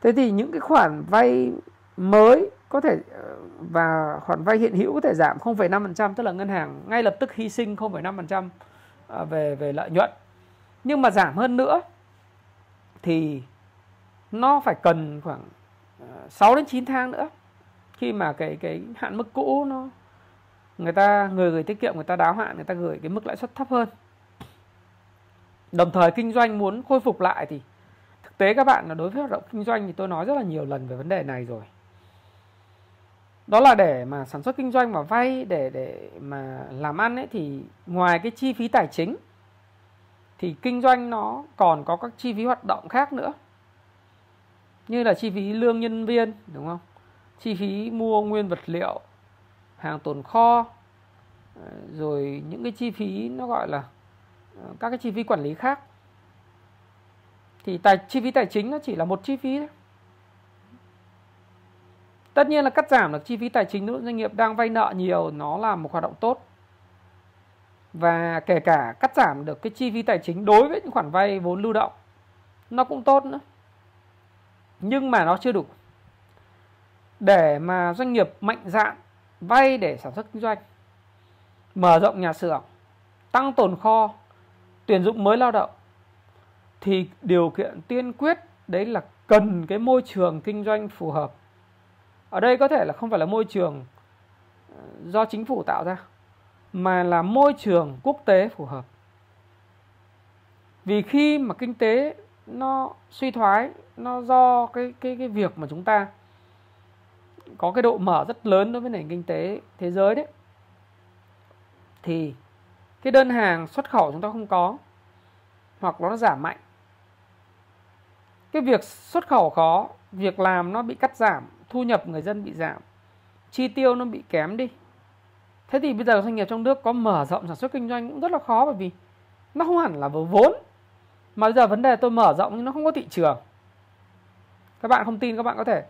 Thế thì những cái khoản vay mới có thể và khoản vay hiện hữu có thể giảm 0,5% tức là ngân hàng ngay lập tức hy sinh 0,5% À, về về lợi nhuận. Nhưng mà giảm hơn nữa thì nó phải cần khoảng à, 6 đến 9 tháng nữa khi mà cái cái hạn mức cũ nó, người ta người gửi tiết kiệm, người ta đáo hạn, người ta gửi cái mức lãi suất thấp hơn. Đồng thời kinh doanh muốn khôi phục lại thì thực tế các bạn là đối với hoạt động kinh doanh thì tôi nói rất là nhiều lần về vấn đề này rồi đó là để mà sản xuất kinh doanh và vay, để để mà làm ăn ấy, thì ngoài cái chi phí tài chính, thì kinh doanh nó còn có các chi phí hoạt động khác nữa. Như là chi phí lương nhân viên, đúng không? Chi phí mua nguyên vật liệu, hàng tồn kho ờ, rồi những cái chi phí nó gọi là ờ, các cái chi phí quản lý khác. Thì tài, chi phí tài chính nó chỉ là một chi phí thôi tất nhiên là cắt giảm được chi phí tài chính nếu doanh nghiệp đang vay nợ nhiều, nó là một hoạt động tốt. Và kể cả cắt giảm được cái chi phí tài chính đối với những khoản vay vốn lưu động, nó cũng tốt nữa. Nhưng mà nó chưa đủ. Để mà doanh nghiệp mạnh dạn vay để sản xuất kinh doanh, mở rộng nhà xưởng, tăng tồn kho, tuyển dụng mới lao động, thì điều kiện tiên quyết đấy là cần cái môi trường kinh doanh phù hợp ở đây có thể là không phải là môi trường ờ, do chính phủ tạo ra, mà là môi trường quốc tế phù hợp. Vì khi mà kinh tế nó suy thoái, nó do cái cái cái việc mà chúng ta có cái độ mở rất lớn đối với nền kinh tế thế giới đấy, thì cái đơn hàng xuất khẩu chúng ta không có, hoặc nó giảm mạnh. Cái việc xuất khẩu khó, việc làm nó bị cắt giảm thu nhập người dân bị giảm, chi tiêu nó bị kém đi. Thế thì bây giờ doanh nghiệp trong nước có mở rộng sản xuất kinh doanh cũng rất là khó bởi vì nó không hẳn là vừa vốn. Mà bây giờ vấn đề tôi mở rộng nhưng nó không có thị trường. Các bạn không tin các bạn có thể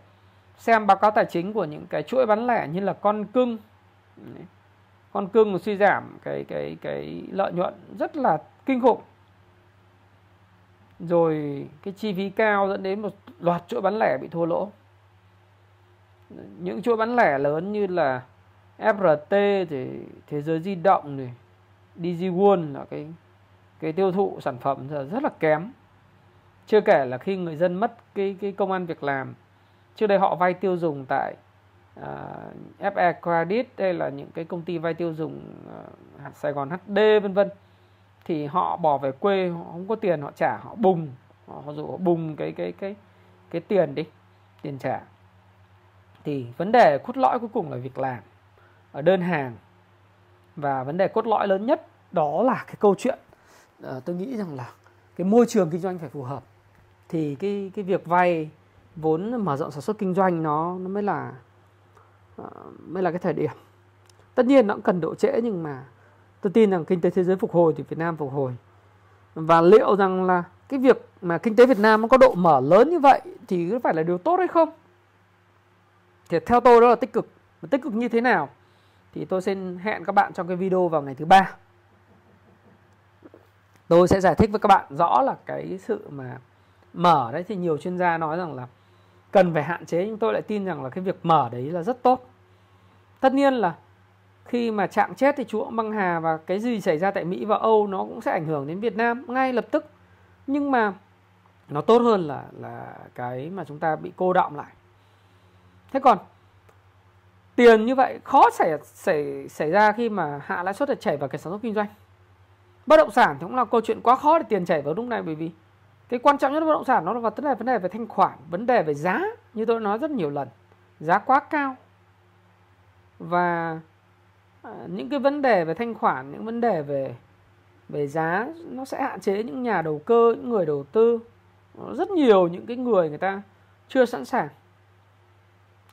xem báo cáo tài chính của những cái chuỗi bán lẻ như là con cưng. Con cưng suy giảm cái cái cái lợi nhuận rất là kinh khủng. Rồi cái chi phí cao dẫn đến một loạt chuỗi bán lẻ bị thua lỗ những chuỗi bán lẻ lớn như là FRT thì thế giới di động này DigiWon là cái cái tiêu thụ sản phẩm rất là kém. Chưa kể là khi người dân mất cái cái công an việc làm trước đây họ vay tiêu dùng tại à, uh, FE Credit hay là những cái công ty vay tiêu dùng uh, Sài Gòn HD vân vân thì họ bỏ về quê họ không có tiền họ trả họ bùng họ dụ họ bùng cái cái cái cái tiền đi tiền trả thì vấn đề cốt lõi cuối cùng là việc làm ở đơn hàng. Và vấn đề cốt lõi lớn nhất đó là cái câu chuyện. À, tôi nghĩ rằng là cái môi trường kinh doanh phải phù hợp. Thì cái cái việc vay vốn mở rộng sản xuất kinh doanh nó nó mới là à, mới là cái thời điểm. Tất nhiên nó cũng cần độ trễ nhưng mà tôi tin rằng kinh tế thế giới phục hồi thì Việt Nam phục hồi. Và liệu rằng là cái việc mà kinh tế Việt Nam nó có độ mở lớn như vậy thì có phải là điều tốt hay không? Thì theo tôi đó là tích cực. Tích cực như thế nào thì tôi xin hẹn các bạn trong cái video vào ngày thứ ba. Tôi sẽ giải thích với các bạn rõ là cái sự mà mở đấy. Thì nhiều chuyên gia nói rằng là cần phải hạn chế, nhưng tôi lại tin rằng là cái việc mở đấy là rất tốt. Tất nhiên là khi mà chạm chết thì chúa băng hà và cái gì xảy ra tại Mỹ và Âu nó cũng sẽ ảnh hưởng đến Việt Nam ngay lập tức. Nhưng mà nó tốt hơn là là cái mà chúng ta bị cô động lại thế còn tiền như vậy khó xảy xảy xảy ra khi mà hạ lãi suất để chảy vào cái sản xuất kinh doanh. Bất động sản thì cũng là câu chuyện quá khó để tiền chảy vào lúc này, bởi vì cái quan trọng nhất bất động sản nó là vấn đề vấn đề về thanh khoản, vấn đề về giá. Như tôi nói rất nhiều lần, giá quá cao. Và à, những cái vấn đề về thanh khoản, những vấn đề về về giá nó sẽ hạn chế những nhà đầu cơ, những người đầu tư. Rất nhiều những cái người người ta chưa sẵn sàng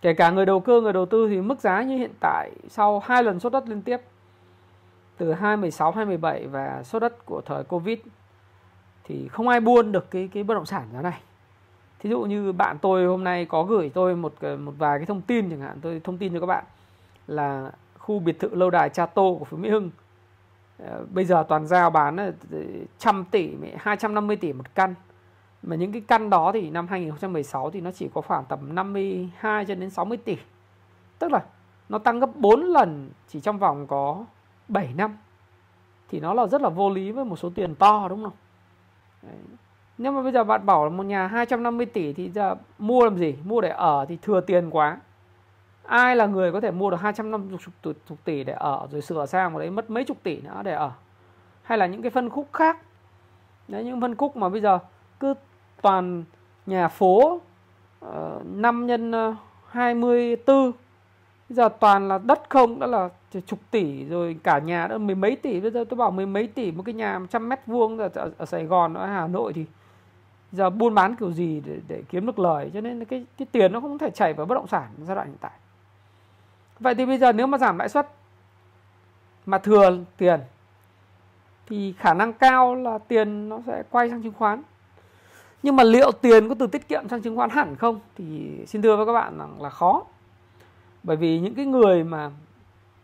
kể cả người đầu cơ người đầu tư thì mức giá như hiện tại sau hai lần sốt đất liên tiếp từ 2016 2017 và sốt đất của thời Covid thì không ai buôn được cái cái bất động sản giá này. Thí dụ như bạn tôi hôm nay có gửi tôi một ờ, một vài cái thông tin chẳng hạn, tôi thông tin cho các bạn là khu biệt thự lâu đài Chato của Phú Mỹ Hưng ờ, bây giờ toàn giao bán ờ, trăm tỷ 250 tỷ một căn mà những cái căn đó thì năm 2016 thì nó chỉ có khoảng tầm 52 cho đến 60 tỷ. Tức là nó tăng gấp 4 lần chỉ trong vòng có 7 năm. Thì nó là rất là vô lý với một số tiền to, đúng không? Đấy. nhưng mà bây giờ bạn bảo là một nhà 250 tỷ thì giờ mua làm gì? Mua để ở thì thừa tiền quá. Ai là người có thể mua được 250 tỷ để ở rồi sửa sang một đấy, mất mấy chục tỷ nữa để ở? Hay là những cái phân khúc khác? Đấy, những phân khúc mà bây giờ cứ toàn nhà phố ờ, uh, 5 nhân ờ, 24 bây giờ toàn là đất không đã là chục tỷ rồi cả nhà đã mười mấy tỷ. Bây giờ tôi bảo mười mấy tỷ một cái nhà trăm mét vuông ở, ở Sài Gòn ở Hà Nội thì giờ buôn bán kiểu gì để, để kiếm được lời? Cho nên cái cái tiền nó không thể chảy vào bất động sản giai đoạn hiện tại. Vậy thì bây giờ nếu mà giảm lãi suất mà thừa tiền thì khả năng cao là tiền nó sẽ quay sang chứng khoán nhưng mà liệu tiền có từ tiết kiệm sang chứng khoán hẳn không? Thì xin thưa với các bạn rằng là khó. Bởi vì những cái người mà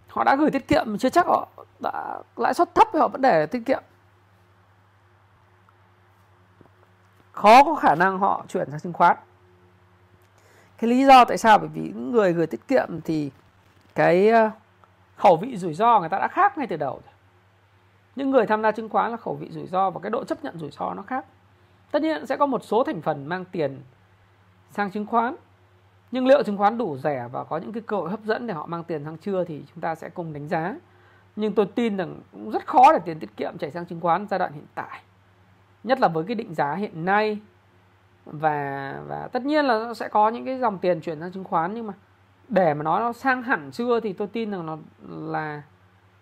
họ đã gửi tiết kiệm chưa chắc họ đã, lãi suất thấp thì họ vẫn để tiết kiệm. Khó có khả năng họ chuyển sang chứng khoán. Cái lý do tại sao? Bởi vì những người gửi tiết kiệm thì cái ờ, khẩu vị rủi ro người ta đã khác ngay từ đầu những người tham gia chứng khoán là khẩu vị rủi ro và cái độ chấp nhận rủi ro nó khác tất nhiên sẽ có một số thành phần mang tiền sang chứng khoán, nhưng liệu chứng khoán đủ rẻ và có những cái cơ hội hấp dẫn để họ mang tiền sang chưa thì chúng ta sẽ cùng đánh giá. Nhưng tôi tin rằng cũng rất khó để tiền tiết kiệm chảy sang chứng khoán giai đoạn hiện tại, nhất là với cái định giá hiện nay. Và và tất nhiên là nó sẽ có những cái dòng tiền chuyển sang chứng khoán, nhưng mà để mà nói nó sang hẳn chưa thì tôi tin rằng nó là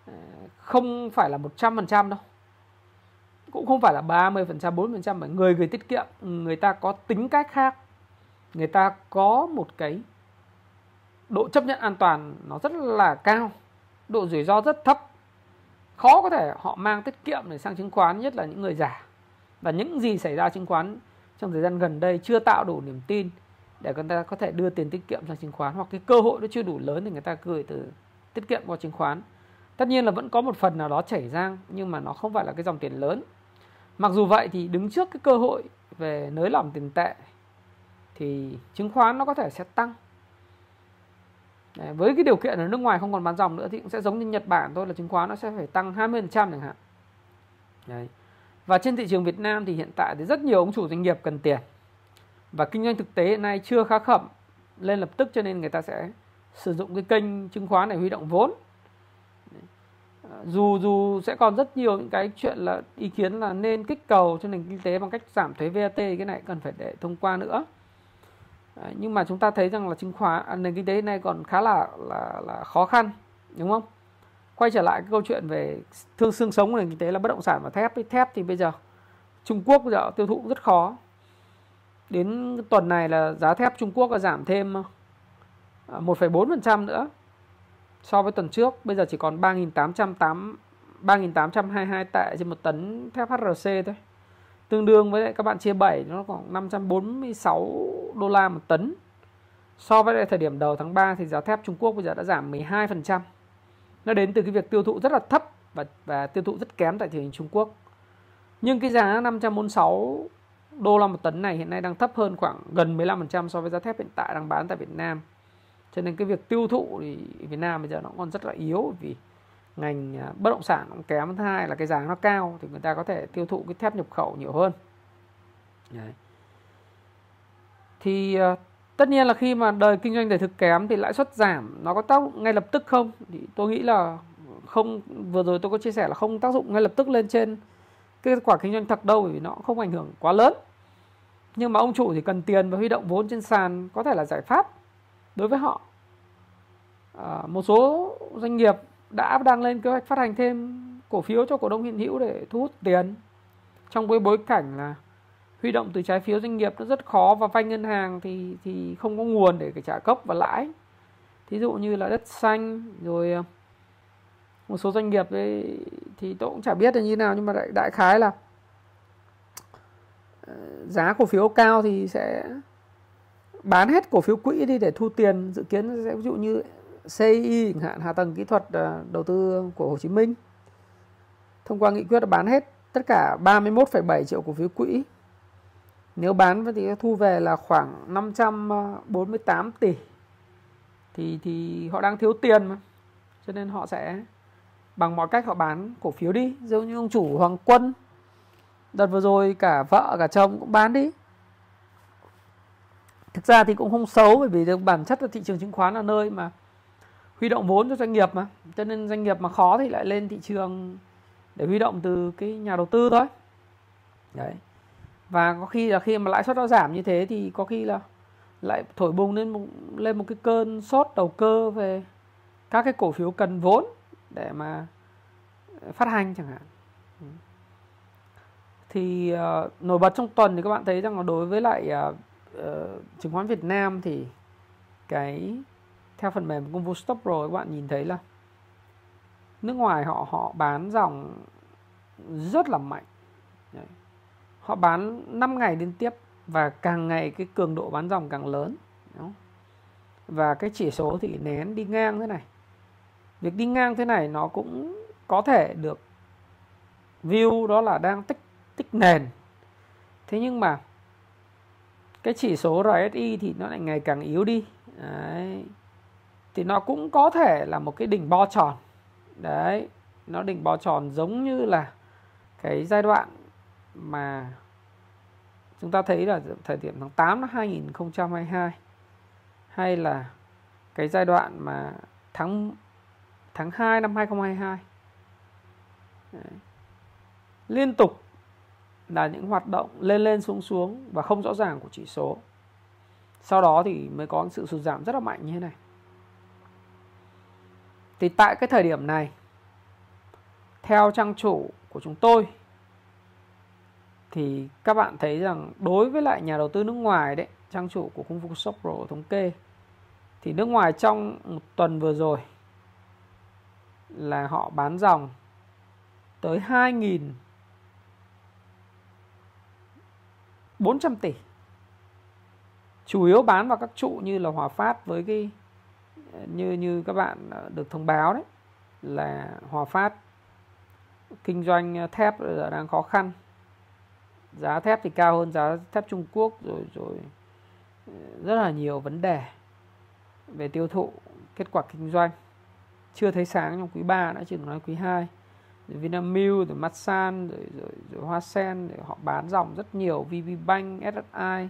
ờ, không phải là 100% đâu cũng không phải là 30% 40% mà người gửi tiết kiệm, người ta có tính cách khác. Người ta có một cái độ chấp nhận an toàn nó rất là cao, độ rủi ro rất thấp. Khó có thể họ mang tiết kiệm để sang chứng khoán, nhất là những người già. Và những gì xảy ra chứng khoán trong thời gian gần đây chưa tạo đủ niềm tin để người ta có thể đưa tiền tiết kiệm sang chứng khoán, hoặc cái cơ hội nó chưa đủ lớn thì người ta gửi từ tiết kiệm qua chứng khoán. Tất nhiên là vẫn có một phần nào đó chảy ra, nhưng mà nó không phải là cái dòng tiền lớn mặc dù vậy thì đứng trước cái cơ hội về nới lỏng tiền tệ thì chứng khoán nó có thể sẽ tăng Đấy, với cái điều kiện ở nước ngoài không còn bán dòng nữa thì cũng sẽ giống như Nhật Bản thôi là chứng khoán nó sẽ phải tăng 20% chẳng hạn. Đấy. Và trên thị trường Việt Nam thì hiện tại thì rất nhiều ông chủ doanh nghiệp cần tiền. Và kinh doanh thực tế hiện nay chưa khá khẩm lên lập tức cho nên người ta sẽ sử dụng cái kênh chứng khoán để huy động vốn. Ờ, dù dù sẽ còn rất nhiều những cái chuyện là ý kiến là nên kích cầu cho nền kinh tế bằng cách giảm thuế VAT cái này cần phải để thông qua nữa. Ờ, nhưng mà chúng ta thấy rằng là chứng khoán à, nền kinh tế này còn khá là là là khó khăn đúng không? Quay trở lại cái câu chuyện về thương xương sống của nền kinh tế là bất động sản và thép cái thép thì bây giờ Trung Quốc bây giờ tiêu thụ rất khó. Đến tuần này là giá thép Trung Quốc đã giảm thêm ờ, 1,4% nữa so với tuần trước. Bây giờ chỉ còn 3.808 3.822 tệ trên một tấn thép HRC thôi. Tương đương với các bạn chia 7 nó khoảng 546 đô la một tấn. So với lại thời điểm đầu tháng 3 thì giá thép Trung Quốc bây giờ đã giảm 12% nó đến từ cái việc tiêu thụ rất là thấp và, và tiêu thụ rất kém tại thị trường Trung Quốc. Nhưng cái giá 546 đô la một tấn này hiện nay đang thấp hơn khoảng gần 15% so với giá thép hiện tại đang bán tại Việt Nam cho nên cái việc tiêu thụ thì Việt Nam bây giờ nó còn rất là yếu vì ngành à, bất động sản cũng kém. Thứ hai là cái giá nó cao thì người ta có thể tiêu thụ cái thép nhập khẩu nhiều hơn. Đấy. thì à, tất nhiên là khi mà đời kinh doanh đời thực kém thì lãi suất giảm nó có tác dụng ngay lập tức không? Thì tôi nghĩ là không, vừa rồi tôi có chia sẻ là không tác dụng ngay lập tức lên trên kết quả kinh doanh thật đâu vì nó không ảnh hưởng quá lớn. Nhưng mà ông chủ thì cần tiền và huy động vốn trên sàn có thể là giải pháp đối với họ à, một số doanh nghiệp đã đang lên kế hoạch phát hành thêm cổ phiếu cho cổ đông hiện hữu để thu hút tiền. Trong cái bối cảnh là huy động từ trái phiếu doanh nghiệp nó rất khó và vay ngân hàng thì thì không có nguồn để trả gốc và lãi. Thí dụ như là đất xanh rồi à, một số doanh nghiệp ấy thì tôi cũng chả biết là như nào nhưng mà đại, đại khái là à, giá cổ phiếu cao thì sẽ bán hết cổ phiếu quỹ đi để thu tiền. Dự kiến sẽ ví dụ như CI chẳng hạn hạ tầng kỹ thuật ờ, đầu tư của Hồ Chí Minh. Thông qua nghị quyết là bán hết tất cả 31,7 triệu cổ phiếu quỹ. Nếu bán thì thu về là khoảng 548 tỷ. Thì thì họ đang thiếu tiền mà. Cho nên họ sẽ bằng mọi cách họ bán cổ phiếu đi. Giống như ông chủ Hoàng Quân đợt vừa rồi cả vợ cả chồng cũng bán đi thực ra thì cũng không xấu bởi vì bản chất là thị trường chứng khoán là nơi mà huy động vốn cho doanh nghiệp mà. Cho nên doanh nghiệp mà khó thì lại lên thị trường để huy động từ cái nhà đầu tư thôi. Đấy. Và có khi là khi mà lãi suất nó giảm như thế thì có khi là lại thổi bùng lên một, lên một cái cơn sốt đầu cơ về các cái cổ phiếu cần vốn để mà phát hành chẳng hạn. Thì uh, nổi bật trong tuần thì các bạn thấy rằng là đối với lại uh, uh, chứng khoán Việt Nam thì cái theo phần mềm công vụ stop rồi các bạn nhìn thấy là nước ngoài họ họ bán dòng rất là mạnh. Đấy. họ bán 5 ngày liên tiếp và càng ngày cái cường độ bán dòng càng lớn. Đúng và cái chỉ số thì nén đi ngang thế này. Việc đi ngang thế này nó cũng có thể được view đó là đang tích tích nền. Thế nhưng mà cái chỉ số RSI thì nó lại ngày càng yếu đi. Đấy. Thì nó cũng có thể là một cái đỉnh bo tròn. Đấy. Nó đỉnh bo tròn giống như là cái giai đoạn mà chúng ta thấy là thời điểm tháng 8 năm 2022 hay là cái giai đoạn mà tháng tháng 2 năm 2022 Đấy. liên tục là những hoạt động lên lên xuống xuống và không rõ ràng của chỉ số. Sau đó thì mới có sự sụt giảm rất là mạnh như thế này. Thì tại cái thời điểm này, theo trang chủ của chúng tôi, thì các bạn thấy rằng đối với lại nhà đầu tư nước ngoài đấy, trang chủ của khung phục Shop Pro thống kê, thì nước ngoài trong một tuần vừa rồi là họ bán dòng tới 2.000 400 tỷ. Chủ yếu bán vào các trụ như là Hòa Phát với cái, như như các bạn được thông báo đấy, là Hòa Phát kinh doanh thép giờ đang khó khăn. Giá thép thì cao hơn giá thép Trung Quốc rồi rồi ừ, rất là nhiều vấn đề về tiêu thụ, kết quả kinh doanh. Chưa thấy sáng trong quý 3 đã chỉ nói quý 2 rồi Vinamilk rồi Masan rồi, rồi, rồi Hoa Sen để họ bán dòng rất nhiều VP Bank, SSI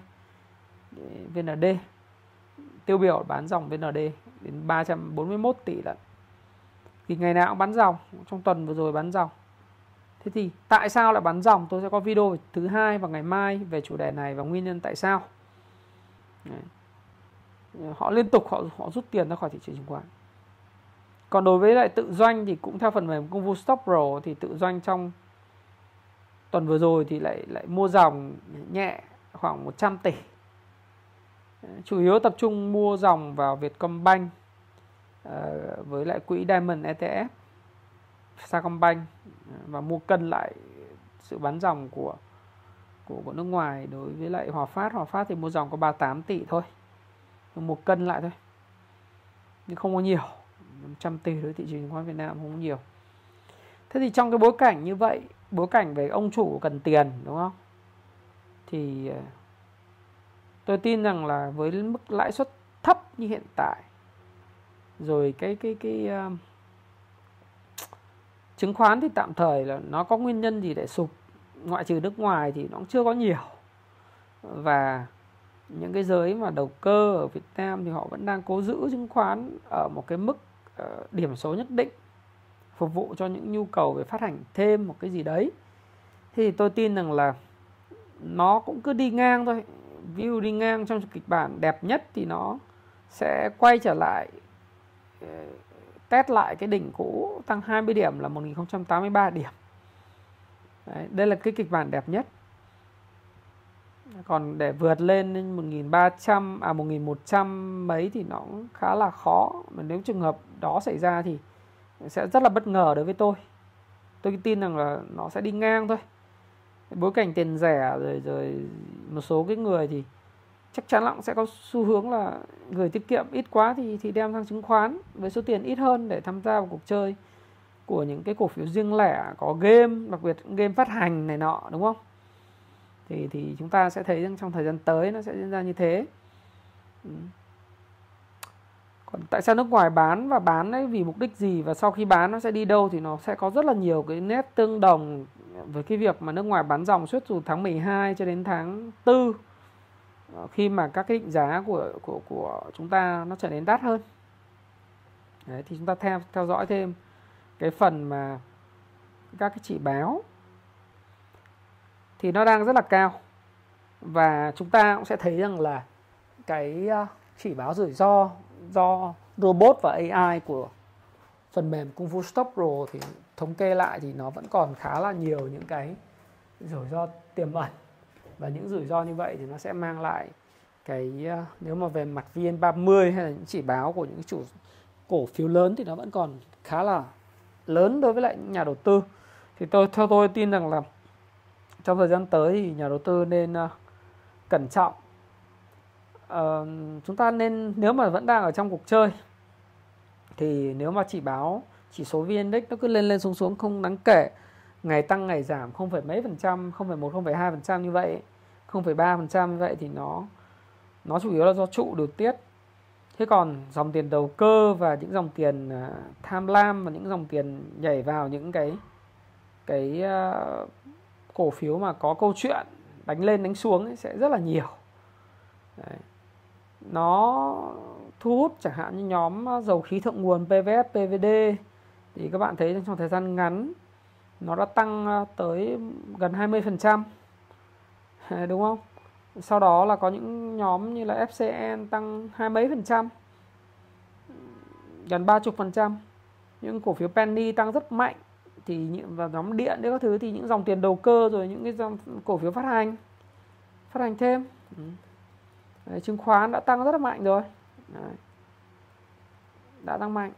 VND tiêu biểu bán dòng VND đến 341 tỷ lận. Thì ngày nào cũng bán dòng trong tuần vừa rồi bán dòng. Thế thì tại sao lại bán dòng? Tôi sẽ có video thứ hai vào ngày mai về chủ đề này và nguyên nhân tại sao. Đấy. họ liên tục họ họ rút tiền ra khỏi thị trường chứng khoán còn đối với lại tự doanh thì cũng theo phần mềm công vụ stop pro thì tự doanh trong tuần vừa rồi thì lại lại mua dòng nhẹ khoảng 100 tỷ. Chủ yếu tập trung mua dòng vào Vietcombank uh, với lại quỹ Diamond ETF Sacombank và mua cân lại sự bán dòng của của của nước ngoài. Đối với lại Hòa Phát Hòa Phát thì mua dòng có 38 tỷ thôi. Mua cân lại thôi. Nhưng không có nhiều. 100 tỷ đối thị trường chứng khoán Việt Nam không nhiều. Thế thì trong cái bối cảnh như vậy bối cảnh về ông chủ cần tiền đúng không? Thì ờ, tôi tin rằng là với mức lãi suất thấp như hiện tại rồi cái cái cái uh, chứng khoán thì tạm thời là nó có nguyên nhân gì để sụp ngoại trừ nước ngoài thì nó cũng chưa có nhiều. Và những cái giới mà đầu cơ ở Việt Nam thì họ vẫn đang cố giữ chứng khoán ở một cái mức Ờ, điểm số nhất định phục vụ cho những nhu cầu về phát hành thêm một cái gì đấy. Thì tôi tin rằng là nó cũng cứ đi ngang thôi. View đi ngang trong kịch bản đẹp nhất thì nó sẽ quay trở lại ờ, test lại cái đỉnh cũ tăng 20 điểm là 1083 điểm. Đấy, đây là cái kịch bản đẹp nhất còn để vượt lên 1300 à 1100 mấy thì nó cũng khá là khó. Mà nếu trường hợp đó xảy ra thì sẽ rất là bất ngờ đối với tôi. Tôi tin rằng là nó sẽ đi ngang thôi. Bối cảnh tiền rẻ rồi rồi một số cái người thì chắc chắn là cũng sẽ có xu hướng là người tiết kiệm ít quá thì thì đem sang chứng khoán với số tiền ít hơn để tham gia vào cuộc chơi của những cái cổ phiếu riêng lẻ, có game, đặc biệt game phát hành này nọ, đúng không? Thì thì chúng ta sẽ thấy rằng trong thời gian tới nó sẽ diễn ra như thế ừ. còn tại sao nước ngoài bán và bán ấy vì mục đích gì và sau khi bán nó sẽ đi đâu thì nó sẽ có rất là nhiều cái nét tương đồng với cái việc mà nước ngoài bán dòng suốt từ tháng 12 cho đến tháng 4 ờ, khi mà các cái định giá của của của chúng ta nó trở nên đắt hơn Đấy, thì chúng ta theo theo dõi thêm cái phần mà các cái chỉ báo thì nó đang rất là cao. Và chúng ta cũng sẽ thấy rằng là cái ờ, chỉ báo rủi ro do robot và AI của phần mềm Kung Fu Stop Pro thì thống kê lại thì nó vẫn còn khá là nhiều những cái rủi ro tiềm ẩn. Và những rủi ro như vậy thì nó sẽ mang lại cái ờ, nếu mà về mặt VN30 hay là những chỉ báo của những chủ cổ phiếu lớn thì nó vẫn còn khá là lớn đối với lại nhà đầu tư. Thì tôi, theo tôi tin rằng là trong thời gian tới thì nhà đầu tư nên uh, cẩn trọng. Uh, chúng ta nên nếu mà vẫn đang ở trong cuộc chơi thì nếu mà chỉ báo chỉ số VN Index nó cứ lên lên xuống xuống không đáng kể ngày tăng ngày giảm không phải mấy phần trăm không phải một không phải hai phần trăm như vậy không phải ba phần trăm như vậy thì nó nó chủ yếu là do trụ điều tiết. Thế còn dòng tiền đầu cơ và những dòng tiền ờ, tham lam và những dòng tiền nhảy vào những cái cái uh, cổ phiếu mà có câu chuyện đánh lên đánh xuống ấy sẽ rất là nhiều. Đấy. nó thu hút chẳng hạn như nhóm ờ, dầu khí thượng nguồn PVS, PVD thì các bạn thấy trong thời gian ngắn nó đã tăng ờ, tới gần 20% đúng không? Sau đó là có những nhóm như là FCN tăng hai mấy phần trăm. Gần 30 phần trăm. Những cổ phiếu penny tăng rất mạnh thì và nhóm điện đấy các thứ thì những dòng tiền đầu cơ rồi những cái dòng cổ phiếu phát hành. Phát hành thêm. Ừ. đấy, chứng khoán đã tăng rất là mạnh rồi. Đấy. đã tăng mạnh.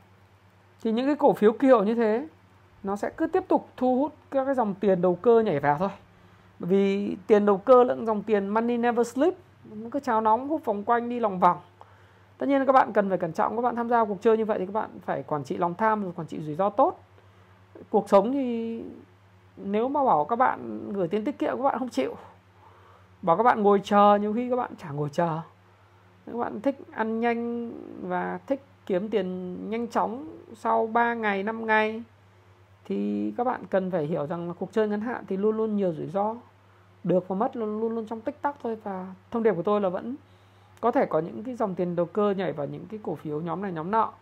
Thì những cái cổ phiếu kiểu như thế nó sẽ cứ tiếp tục thu hút các cái dòng tiền đầu cơ nhảy vào thôi. Bởi vì tiền đầu cơ lẫn dòng tiền money never sleep nó cứ cháo nóng hút vòng quanh đi lòng vòng. Tất nhiên các bạn cần phải cẩn trọng. Các bạn tham gia cuộc chơi như vậy thì các bạn phải quản trị lòng tham rồi quản trị rủi ro tốt cuộc sống thì nếu mà bảo các bạn gửi tiền tiết kiệm các bạn không chịu. Bảo các bạn ngồi chờ nhiều khi các bạn chả ngồi chờ. Các bạn thích ăn nhanh và thích kiếm tiền nhanh chóng sau 3 ngày 5 ngày thì các bạn cần phải hiểu rằng là cuộc chơi ngắn hạn thì luôn luôn nhiều rủi ro. Được và mất luôn luôn, luôn trong tích tắc thôi và thông điệp của tôi là vẫn có thể có những cái dòng tiền đầu cơ nhảy vào những cái cổ phiếu nhóm này nhóm nọ.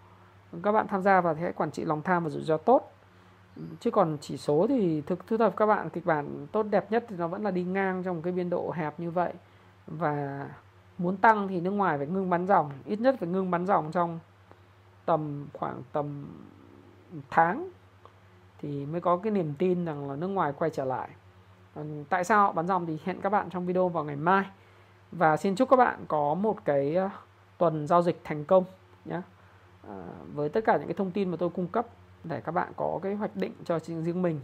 Các bạn tham gia và hãy quản trị lòng tham và rủi ro tốt chứ còn chỉ số thì thực thu thật các bạn kịch bản tốt đẹp nhất thì nó vẫn là đi ngang trong cái biên độ hẹp như vậy. Và muốn tăng thì nước ngoài phải ngưng bán dòng ít nhất phải ngưng bán dòng trong tầm khoảng tầm tháng thì mới có cái niềm tin rằng là nước ngoài quay trở lại. Tại sao họ dòng thì hẹn các bạn trong video vào ngày mai. Và xin chúc các bạn có một cái ờ, tuần giao dịch thành công nhé à, ờ, với tất cả những cái thông tin mà tôi cung cấp để các bạn có cái hoạch định cho riêng mình.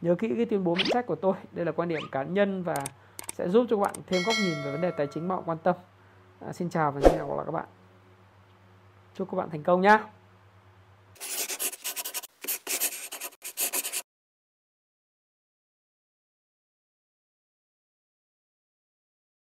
Nhớ kỹ cái tuyên bố miễn sách của tôi. Đây là quan điểm cá nhân và sẽ giúp cho các bạn thêm góc nhìn về vấn đề tài chính mà bạn quan tâm. À, xin chào và hẹn gặp lại các bạn. Chúc các bạn thành công nhé